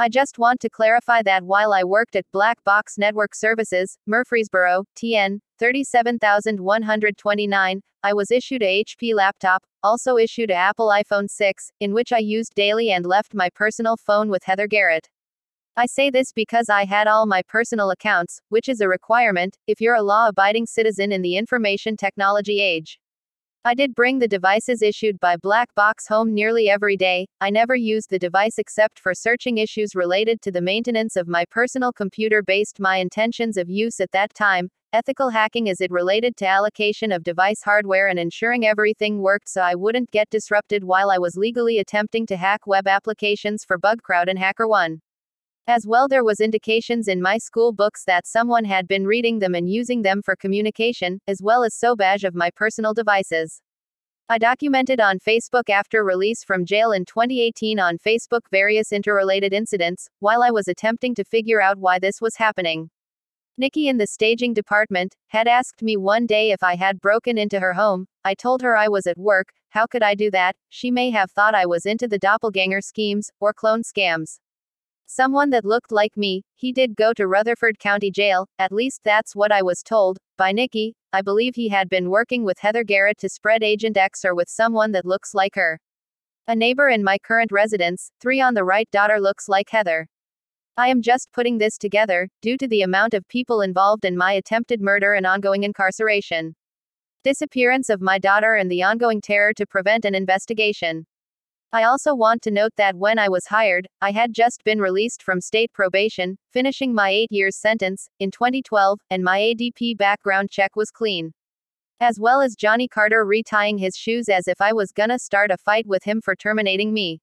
I just want to clarify that while I worked at Black Box Network Services, Murfreesboro, TN 37129, I was issued a HP laptop, also issued a Apple iPhone 6, in which I used daily and left my personal phone with Heather Garrett. I say this because I had all my personal accounts, which is a requirement if you're a law abiding citizen in the information technology age. I did bring the devices issued by Black Box home nearly every day. I never used the device except for searching issues related to the maintenance of my personal computer based my intentions of use at that time. Ethical hacking is it related to allocation of device hardware and ensuring everything worked so I wouldn't get disrupted while I was legally attempting to hack web applications for BugCrowd and HackerOne. As well, there was indications in my school books that someone had been reading them and using them for communication, as well as sobage of my personal devices. I documented on Facebook after release from jail in 2018 on Facebook various interrelated incidents, while I was attempting to figure out why this was happening. Nikki in the staging department had asked me one day if I had broken into her home. I told her I was at work. How could I do that? She may have thought I was into the doppelganger schemes or clone scams. Someone that looked like me, he did go to Rutherford County Jail, at least that's what I was told, by Nikki. I believe he had been working with Heather Garrett to spread Agent X or with someone that looks like her. A neighbor in my current residence, three on the right daughter looks like Heather. I am just putting this together, due to the amount of people involved in my attempted murder and ongoing incarceration. Disappearance of my daughter and the ongoing terror to prevent an investigation. I also want to note that when I was hired, I had just been released from state probation, finishing my eight years sentence, in 2012, and my ADP background check was clean. As well as Johnny Carter retying his shoes as if I was gonna start a fight with him for terminating me.